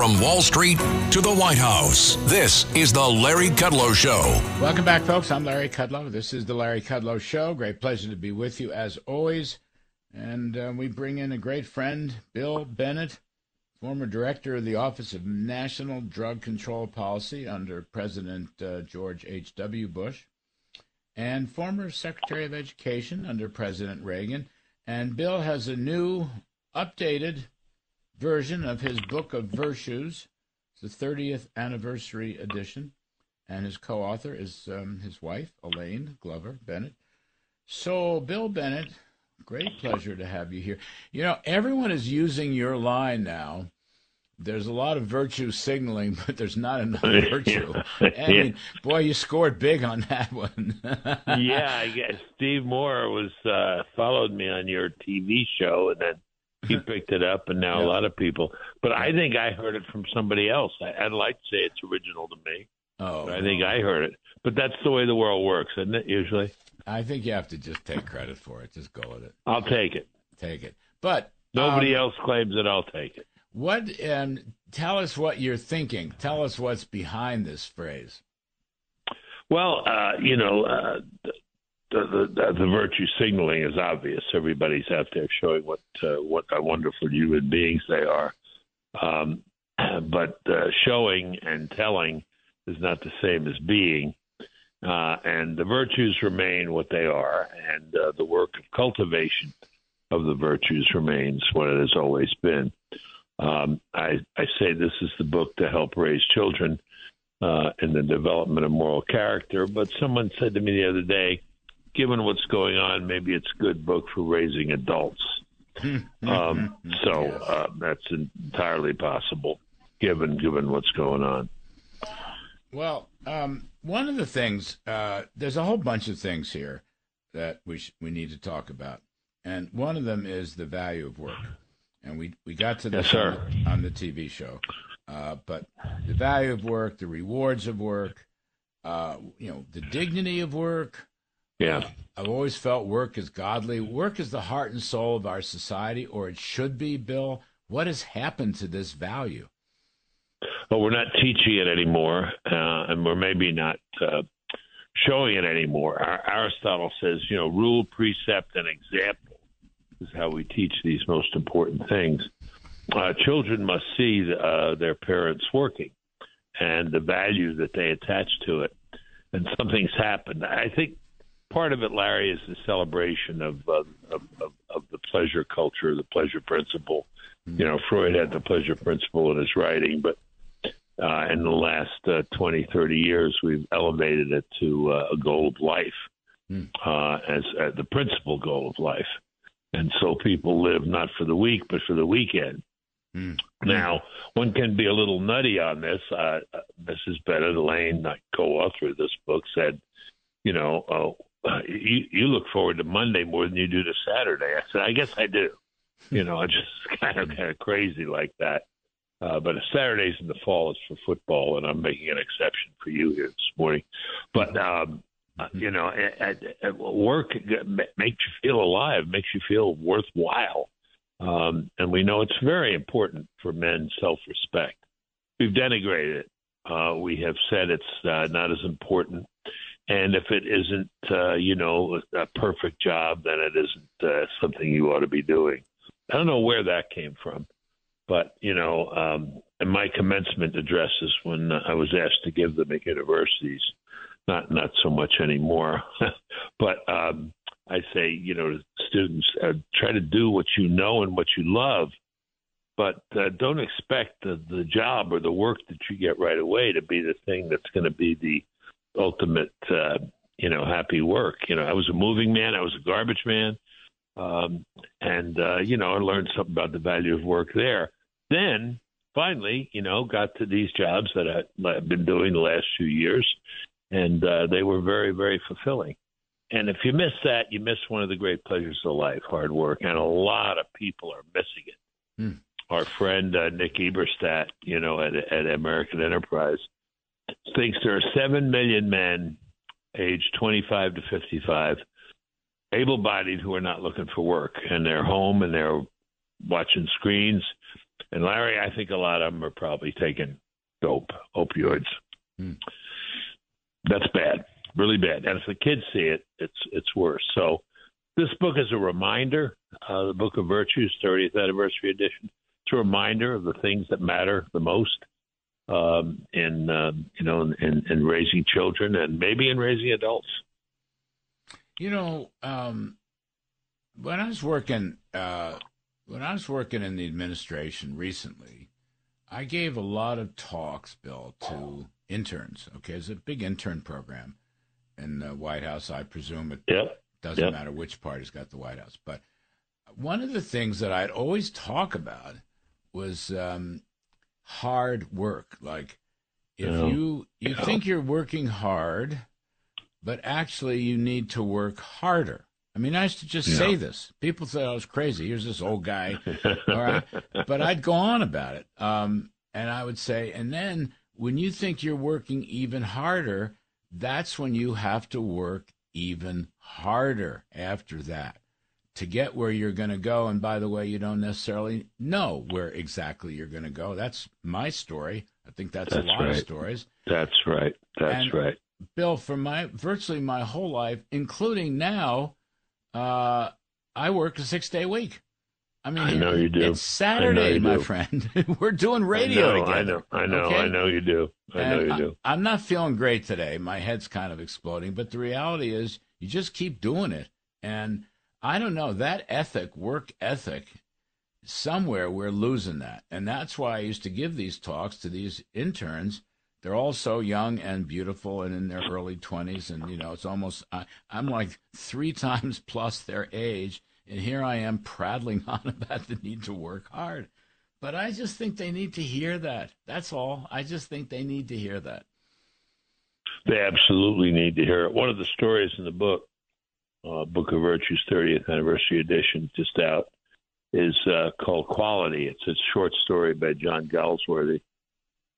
From Wall Street to the White House, this is the Larry Kudlow Show. Welcome back, folks. I'm Larry Kudlow. This is the Larry Kudlow Show. Great pleasure to be with you as always. And uh, we bring in a great friend, Bill Bennett, former director of the Office of National Drug Control Policy under President uh, George H.W. Bush, and former Secretary of Education under President Reagan. And Bill has a new, updated version of his Book of Virtues, it's the 30th anniversary edition, and his co author is um, his wife, Elayne Glover Bennett. So, Bill Bennett, great pleasure to have you here. You know, everyone is using your line now. There's a lot of virtue signaling, but there's not enough virtue. I mean, boy, you scored big on that one. yeah, I guess Steve Moore was uh, followed me on your TV show, and then he picked it up, and now yeah. a lot of people. But I think I heard it from somebody else. I, would like to say it's original to me. Oh, I think I heard it. But that's the way the world works, isn't it? Usually. I think you have to just take credit for it. Just go with it. I'll take it. Take it. But nobody um, else claims it. I'll take it. What? Um, tell us what you're thinking. Tell us what's behind this phrase. Well, uh, you know, uh, the, the, the virtue signaling is obvious. Everybody's out there showing what uh, what a wonderful human beings they are. Um, but uh, showing and telling is not the same as being. Uh, and the virtues remain what they are, and uh, the work of cultivation of the virtues remains what it has always been. Um, I, I say this is the book to help raise children uh, in the development of moral character. But someone said to me the other day, given what's going on, maybe it's a good book for raising adults. um, so uh, that's entirely possible, given given what's going on. Well, um, one of the things uh, there's a whole bunch of things here that we sh- we need to talk about, and one of them is the value of work, and we we got to this yes, on, on, the TV show, uh, but the value of work, the rewards of work, uh, you know, the dignity of work, yeah. I've always felt work is godly. Work is the heart and soul of our society, or it should be, Bill. What has happened to this value? Well, we're not teaching it anymore, uh, and we're maybe not uh, showing it anymore. Our, Aristotle says, you know, rule, precept, and example is how we teach these most important things. Uh, children must see uh, their parents working and the value that they attach to it. And something's happened. I think part of it, Larry, is the celebration of uh, of, of, of, the pleasure culture, the pleasure principle. Mm-hmm. You know, Freud had the pleasure principle in his writing, but uh, in the last uh, 20, 30 years, we've elevated it to uh, a goal of life mm. as uh, the principal goal of life. And so people live not for the week, but for the weekend. Mm. Now, one can be a little nutty on this. Uh, Mrs. Bennett Lane, co-author of this book, said, you know, uh, you, you look forward to Monday more than you do to Saturday. I said, I guess I do. You know, it's just kind of kind of crazy like that. Uh, but Saturdays in the fall is for football, and I'm making an exception for you here this morning. But um, you know, at, at work makes you feel alive, makes you feel worthwhile, um, and we know it's very important for men's self-respect. We've denigrated it. Uh, we have said it's uh, not as important and if it isn't, uh, you know, a perfect job, then it isn't uh, something you ought to be doing. I don't know where that came from, but you know, um, in my commencement addresses, when I was asked to give them at universities, not not so much anymore, but um, I say, you know, students, uh, try to do what you know and what you love, but uh, don't expect the, the job or the work that you get right away to be the thing that's going to be the ultimate, uh, you know, happy work. You know, I was a moving man, I was a garbage man, um, and uh, you know, I learned something about the value of work there. Then finally, you know, got to these jobs that I, I've been doing the last few years, and uh, they were very, very fulfilling. And if you miss that, you miss one of the great pleasures of life, hard work, and a lot of people are missing it. Mm. Our friend uh, Nick Eberstadt, you know, at, at American Enterprise, thinks there are 7 million men aged 25 to 55, able bodied, who are not looking for work. And they're home and they're watching screens And Larry, I think a lot of them are probably taking dope, opioids. Hmm. That's bad, really bad. And if the kids see it, it's it's worse. So this book is a reminder. Uh, the Book of Virtues, 30th anniversary edition. It's a reminder of the things that matter the most um, in uh, you know in, in raising children and maybe in raising adults. You know, um, when I was working uh, when I was working in the administration recently, I gave a lot of talks, Bill, to interns. Okay, it's a big intern program in the White House. I presume it yep. doesn't yep. matter which party's got the White House. But one of the things that I'd always talk about was um, hard work. Like if yeah. you you yeah. think you're working hard, but actually you need to work harder. I mean, I used to just yeah. say this. People thought I was crazy. Here's this old guy. All right. But I'd go on about it. Um, and I would say, and then when you think you're working even harder, that's when you have to work even harder after that to get where you're going to go. And by the way, you don't necessarily know where exactly you're going to go. That's my story. I think that's, that's a lot right. of stories. That's right. That's and right. Bill, for my virtually my whole life, including now, uh, I work a six day week. I mean, I know you do. It's Saturday, my do. friend. We're doing radio I know, together. I know. I know. okay? I know you do. I and know you do. I, I'm not feeling great today. My head's kind of exploding, but the reality is, you just keep doing it. And I don't know. That ethic, work ethic. Somewhere we're losing that, and that's why I used to give these talks to these interns. They're all so young and beautiful and in their early 20s and you know it's almost I, i'm like three times plus their age. And here i am prattling on about the need to work hard. But i just think they need to hear that. That's all. I just think they need to hear that. They absolutely need to hear it. One of the stories in the book uh, book of virtues 30th anniversary edition just out is uh, called quality it's a short story by john galsworthy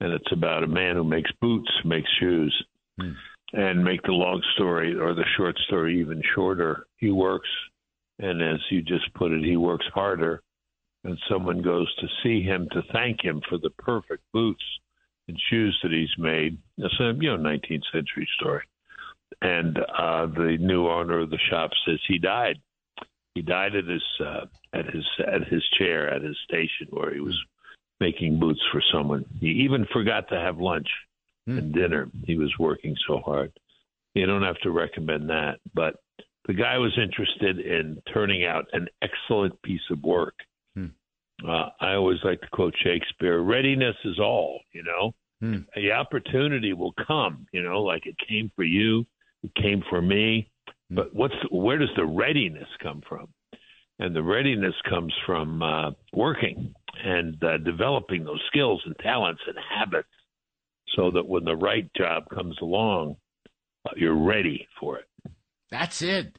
and it's about a man who makes boots, makes shoes. Hmm. And make the long story or the short story even shorter. He works, and as you just put it, he works harder. And someone goes to see him to thank him for the perfect boots and shoes that he's made. It's a you know 19th century story. And uh, the new owner of the shop says he died. He died at his uh, at his at his chair at his station where he was making boots for someone. He even forgot to have lunch mm. and dinner. He was working so hard. You don't have to recommend that, but the guy was interested in turning out an excellent piece of work. Mm. Uh, I always like to quote Shakespeare: "Readiness is all." You know, mm. the opportunity will come. You know, like it came for you, it came for me. Hmm. But what's where does the readiness come from? And the readiness comes from uh, working and uh, developing those skills and talents and habits so that when the right job comes along, uh, you're ready for it. That's it.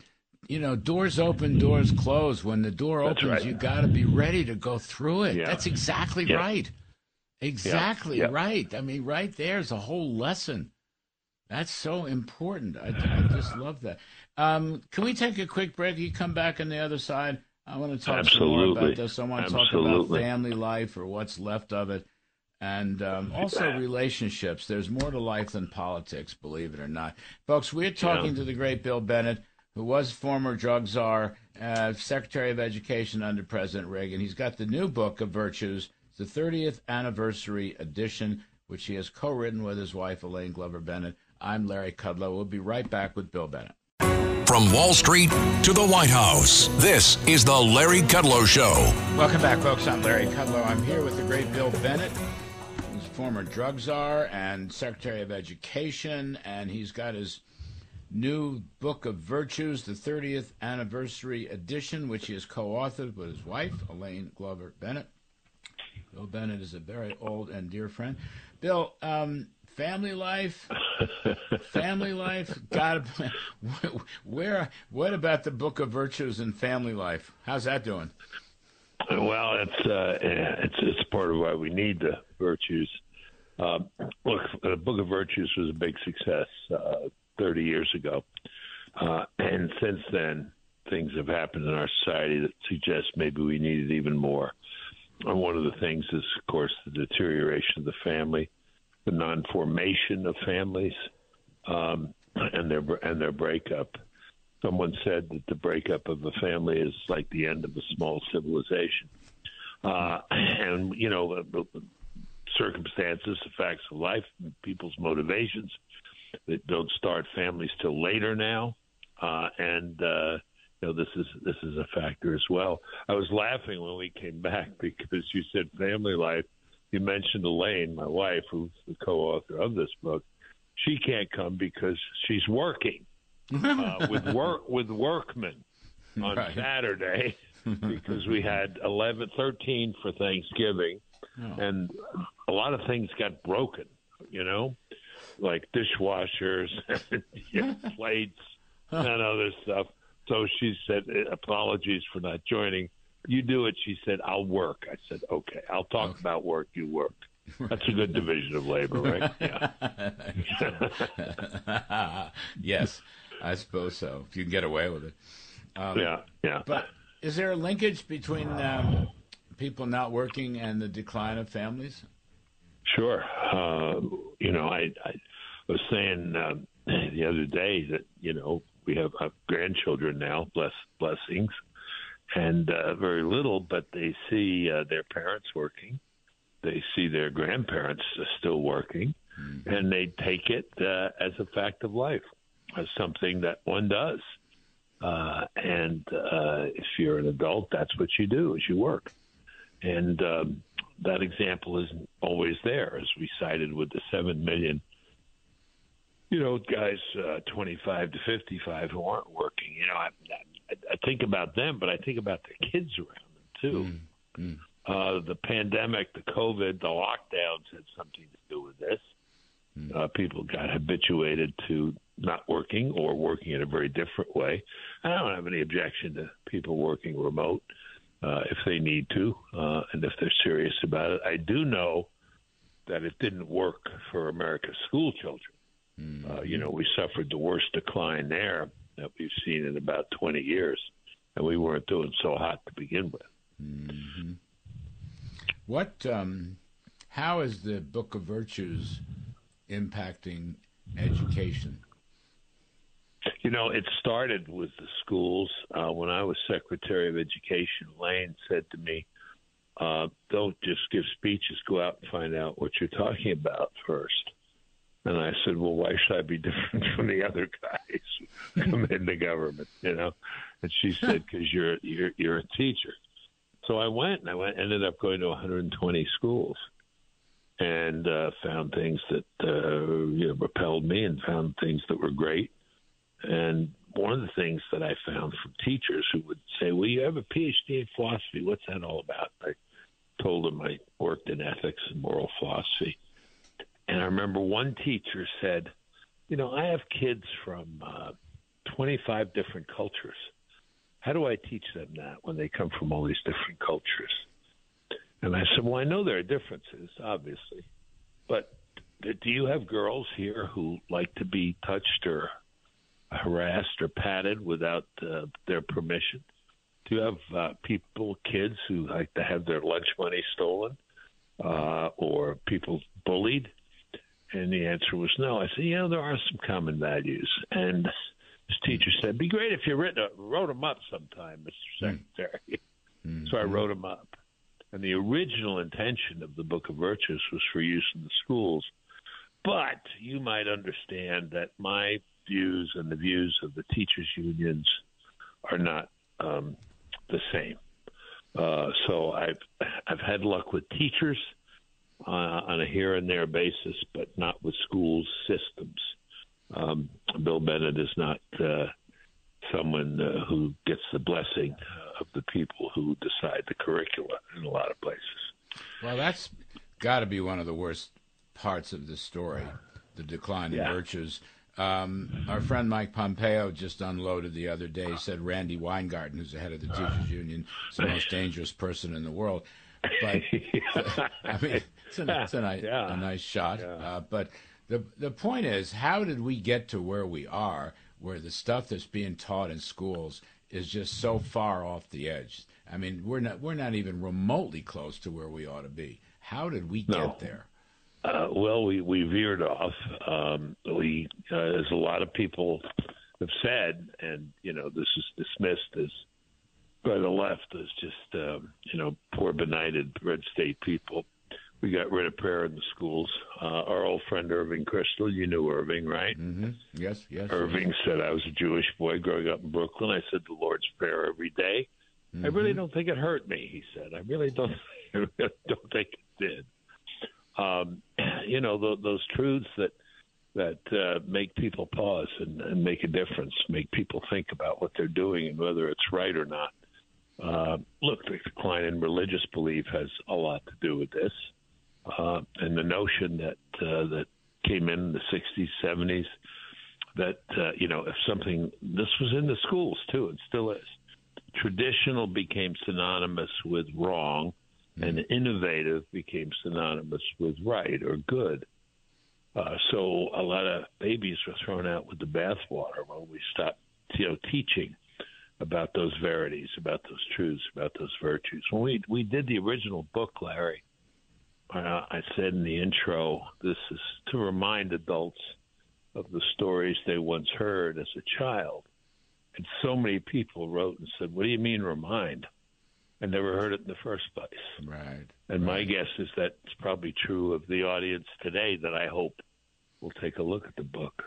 You know, doors open, doors close. When the door That's opens, right. you got to be ready to go through it. Yeah. That's exactly Yeah. right. Exactly Yeah. right. I mean, right there's a whole lesson. That's so important. I, I just love that. Um, can we take a quick break? You come back on the other side. I want to talk some more about this. I want to talk about family life or what's left of it, and um, also relationships. There's more to life than politics, believe it or not, folks. We're talking Yeah. to the great Bill Bennett, who was former drug czar, uh, Secretary of Education under President Reagan. He's got the new book of virtues, the 30th anniversary edition, which he has co-written with his wife Elayne Glover Bennett. I'm Larry Kudlow. We'll be right back with Bill Bennett. From Wall Street to the White House, this is the Larry Kudlow Show. Welcome back, folks. I'm Larry Kudlow. I'm here with the great Bill Bennett. He's former drug czar and Secretary of Education, and he's got his new book of virtues, the 30th anniversary edition, which he has co-authored with his wife, Elayne Glover Bennett. Bill Bennett is a very old and dear friend. Bill, um, family life, family life. God, where? What about the book of virtues and family life? How's that doing? Well, it's uh, it's it's part of why we need the virtues. Uh, look, the Book of Virtues was a big success uh, 30 years ago, uh, and since then things have happened in our society that suggest maybe we need it even more. and one of the things is, of course, the deterioration of the family, the non-formation of families, um, and their and their breakup. Someone said that the breakup of a family is like the end of a small civilization, uh, and you know circumstances, the facts of life, people's motivations. They don't start families till later now, uh, and uh, you know this is this is a factor as well. I was laughing when we came back because you said family life. You mentioned Elayne, my wife, who's the co-author of this book. She can't come because she's working uh, with work with workmen on right. Saturday because we had 11, 13 for Thanksgiving, oh. and a lot of things got broken. You know, like dishwashers, plates, and other stuff. So she said, "Apologies for not joining." You do it. She said, "I'll work." I said, "Okay, I'll talk okay. about work. You work." That's a good division of labor, right? Yeah. yes, I suppose so. If you can get away with it. Um, yeah, yeah. But is there a linkage between um, people not working and the decline of families? Sure. Uh, you know, I, I was saying uh, the other day that you know we have uh, grandchildren now, bless blessings, and uh, very little, but they see uh, their parents working, they see their grandparents still working, mm-hmm. and they take it uh, as a fact of life, as something that one does. Uh, and uh, if you're an adult, that's what you do: is you work. And um, that example isn't always there, as we cited with the seven million you know, guys uh, 25 to 55 who aren't working. You know, I, I, I think about them, but I think about the kids around them too. Mm, mm. Uh, the pandemic, the COVID, the lockdowns had something to do with this. Mm. Uh, people got habituated to not working or working in a very different way. I don't have any objection to people working remote uh, if they need to uh, and if they're serious about it. I do know that it didn't work for America's school children. Mm-hmm. Uh, you know, we suffered the worst decline there that we've seen in about 20 years, and we weren't doing so hot to begin with. Mm-hmm. What, um, how is the Book of Virtues impacting education? You know, it started with the schools. Uh, when I was Secretary of Education, Lane said to me, uh, don't just give speeches, go out and find out what you're talking about first. And I said, well, why should I be different from the other guys who come into government? You know, and she said, because you're you're you're a teacher. So I went and I went ended up going to 120 schools and uh, found things that uh, you know, repelled me and found things that were great. And one of the things that I found from teachers who would say, "Well, you have a PhD in philosophy. What's that all about?" I told them I worked in ethics and moral philosophy and I remember one teacher said, You know, I have kids from uh, 25 different cultures. How do I teach them that when they come from all these different cultures? And I said, Well, I know there are differences, obviously, but do you have girls here who like to be touched or harassed or patted without uh, their permission? Do you have uh, people, kids who like to have their lunch money stolen uh, or people bullied? And the answer was no. I said, you know, there are some common values. And his teacher said, "It'd be great if you wrote, wrote them up sometime, Mr. Hmm. Secretary. Mm-hmm. So I wrote them up. And the original intention of the Book of Virtues was for use in the schools. But you might understand that my views and the views of the teachers' unions are not um, the same. Uh, so I've I've had luck with teachers uh, on a here and there basis, but not with schools systems. Um, Bill Bennett is not uh, someone uh, who gets the blessing of the people who decide the curricula in a lot of places. Well, that's got to be one of the worst parts of the story the decline in yeah. virtues. Um, our friend Mike Pompeo just unloaded the other day. Said Randi Weingarten, who's the head of the teachers union, is the most dangerous person in the world. But I mean, it's, a, it's a, nice, yeah. a nice shot. Yeah. Uh, but the the point is, how did we get to where we are, where the stuff that's being taught in schools is just so far off the edge? I mean, we're not we're not even remotely close to where we ought to be. How did we No. get there? Uh, well, we, we veered off. Um, we, uh, as a lot of people have said, and you know, this is dismissed as by the left as just um, you know poor benighted red state people. We got rid of prayer in the schools. Uh, our old friend Irving Kristol, you knew Irving, right? hmm Yes, yes. Irving said I was a Jewish boy growing up in Brooklyn. I said the Lord's Prayer every day. I really don't think it hurt me. He said, I really don't. I really don't think it did. Um, you know, th- those truths that that uh, make people pause and, and make a difference, make people think about what they're doing and whether it's right or not. Uh, look, the decline in religious belief has a lot to do with this, uh, and the notion that uh, that came in the '60s, '70s, that uh, you know, if something this was in the schools too, and still is. Traditional became synonymous with wrong, and innovative became synonymous with right or good. Uh, so a lot of babies were thrown out with the bathwater when we stopped, you know, teaching about those verities, about those truths, about those virtues. When we we did the original book, Larry, uh, I said in the intro, this is to remind adults of the stories they once heard as a child. And so many people wrote and said, "What do you mean remind?" I never heard it in the first place. Right. And my guess is that's probably true of the audience today that I hope will take a look at the book.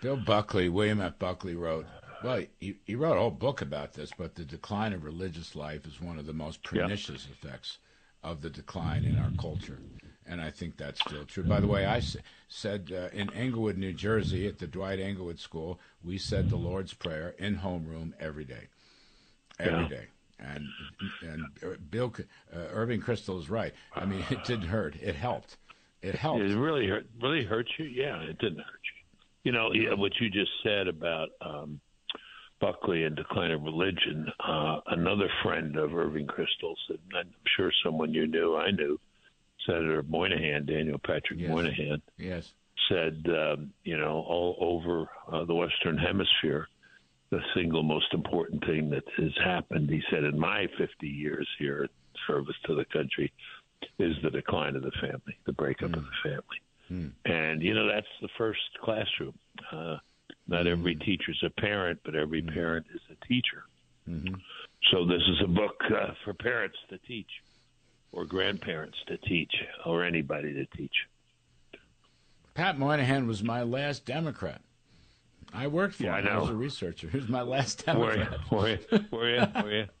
Bill Buckley, William F. Buckley wrote, well, he, he wrote a whole book about this, but the decline of religious life is one of the most pernicious effects of the decline in our culture. And I think that's still true. By the way, I s- said uh, in Englewood, New Jersey, at the Dwight Englewood School, we said the Lord's Prayer in homeroom every day. every Yeah. day. And and Bill uh, Irving Kristol is right. I mean, it didn't hurt. It helped. It helped. It really hurt. Really hurt you? Yeah, it didn't hurt you. You know yeah, what you just said about um, Buckley and decline of religion. Uh, another friend of Irving Kristol's, and I'm sure someone you knew, I knew, Senator Moynihan, Daniel Patrick Yes. Moynihan, Yes. said, um, you know, all over uh, the Western Hemisphere, the single most important thing that has happened, he said, in my 50 years here in service to the country, is the decline of the family, the breakup of the family. And, you know, that's the first classroom. Uh, not every mm-hmm. teacher's a parent, but every mm-hmm. parent is a teacher. Mm-hmm. So this is a book uh, for parents to teach, or grandparents to teach, or anybody to teach. Pat Moynihan was my last Democrat. I worked for Yeah, I him know. as a researcher. He was my last Were you? Democrat. Were you? Were you? Were you?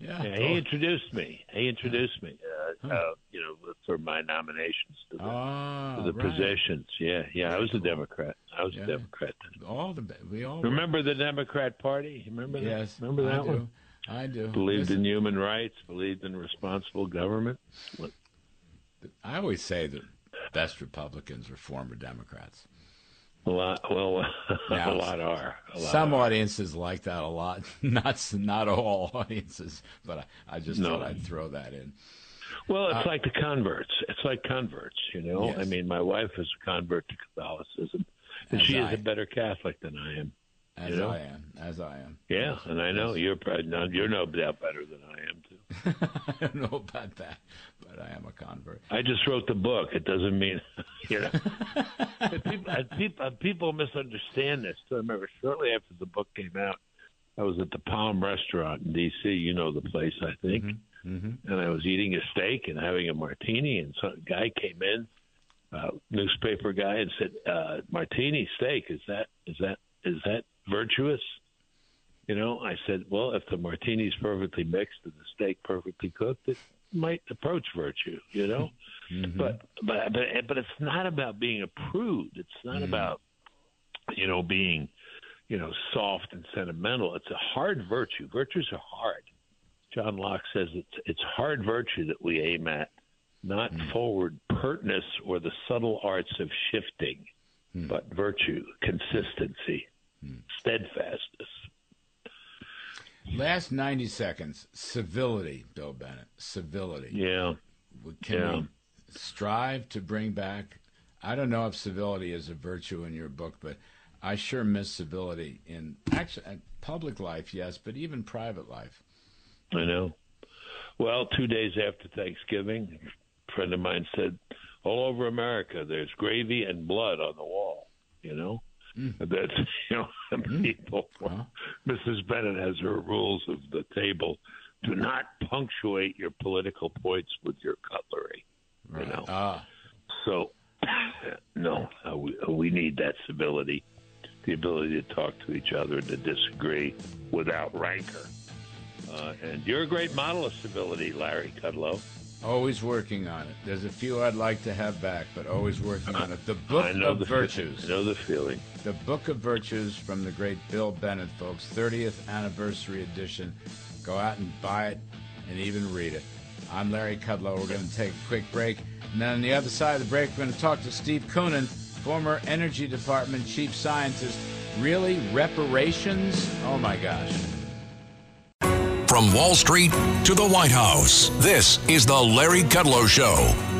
Yeah. Yeah, he introduced me. He introduced me. Uh, uh, you know, for my nominations to the, Oh, to the right. positions. Yeah, yeah. I was a Democrat. I was Yeah. a Democrat. Then. All the we all Remember the Democrat Party? Remember that? Yes, Remember that I do. one? I do. Believed Listen, in human rights. Believed in responsible government. I always say the best Republicans are former Democrats. A lot. Well, Now, a lot are. A lot Some are. audiences like that a lot. Not not all audiences, but I, I just No. thought I'd throw that in. Well, it's uh, like the converts. It's like converts, you know. Yes. I mean, my wife is a convert to Catholicism, and As she I- is a better Catholic than I am. As You know? I am, as I am. Yeah, and I know you're probably not, you're no doubt better than I am too. I don't know about that, but I am a convert. I just wrote the book. It doesn't mean, you know. People, people, people misunderstand this. So I remember shortly after the book came out, I was at the Palm Restaurant in D.C. You know the place, I think. Mm-hmm. And I was eating a steak and having a martini, and some guy came in, uh, newspaper guy, and said, uh, "Martini steak is that is that is that virtuous?" You know, I said, "Well, if the martini's perfectly mixed and the steak perfectly cooked, it might approach virtue." You know. Mm-hmm. But but but but it's not about being a prude. It's not mm-hmm. about you know being you know soft and sentimental. It's a hard virtue. Virtues are hard. John Locke says it's it's hard virtue that we aim at, not mm. forward pertness or the subtle arts of shifting, mm. but virtue, consistency, steadfastness. Last ninety seconds, civility, Bill Bennett. Civility. Yeah. Can Yeah. we strive to bring back? I don't know if civility is a virtue in your book, but I sure miss civility in actually public life, yes, but even private life. I know. Well, two days after Thanksgiving, a friend of mine said, all over America, there's gravy and blood on the wall. You know, mm. that's you know, mm. people. Well, Mrs. Bennett has her rules of the table. Do not punctuate your political points with your cutlery. Right. You know, ah. so no, uh, we, uh, we need that civility, the ability to talk to each other, and to disagree without rancor. Uh, and you're a great model of civility, Larry Kudlow. Always working on it. There's a few I'd like to have back, but always working on it. The Book of the Virtues. I know the feeling. The Book of Virtues from the great Bill Bennett, folks. 30th anniversary edition. Go out and buy it and even read it. I'm Larry Kudlow. We're going to take a quick break. And then on the other side of the break, we're going to talk to Steve Koonin, former Energy Department chief scientist. Really? Reparations? Oh my gosh. From Wall Street to the White House, this is the Larry Kudlow Show.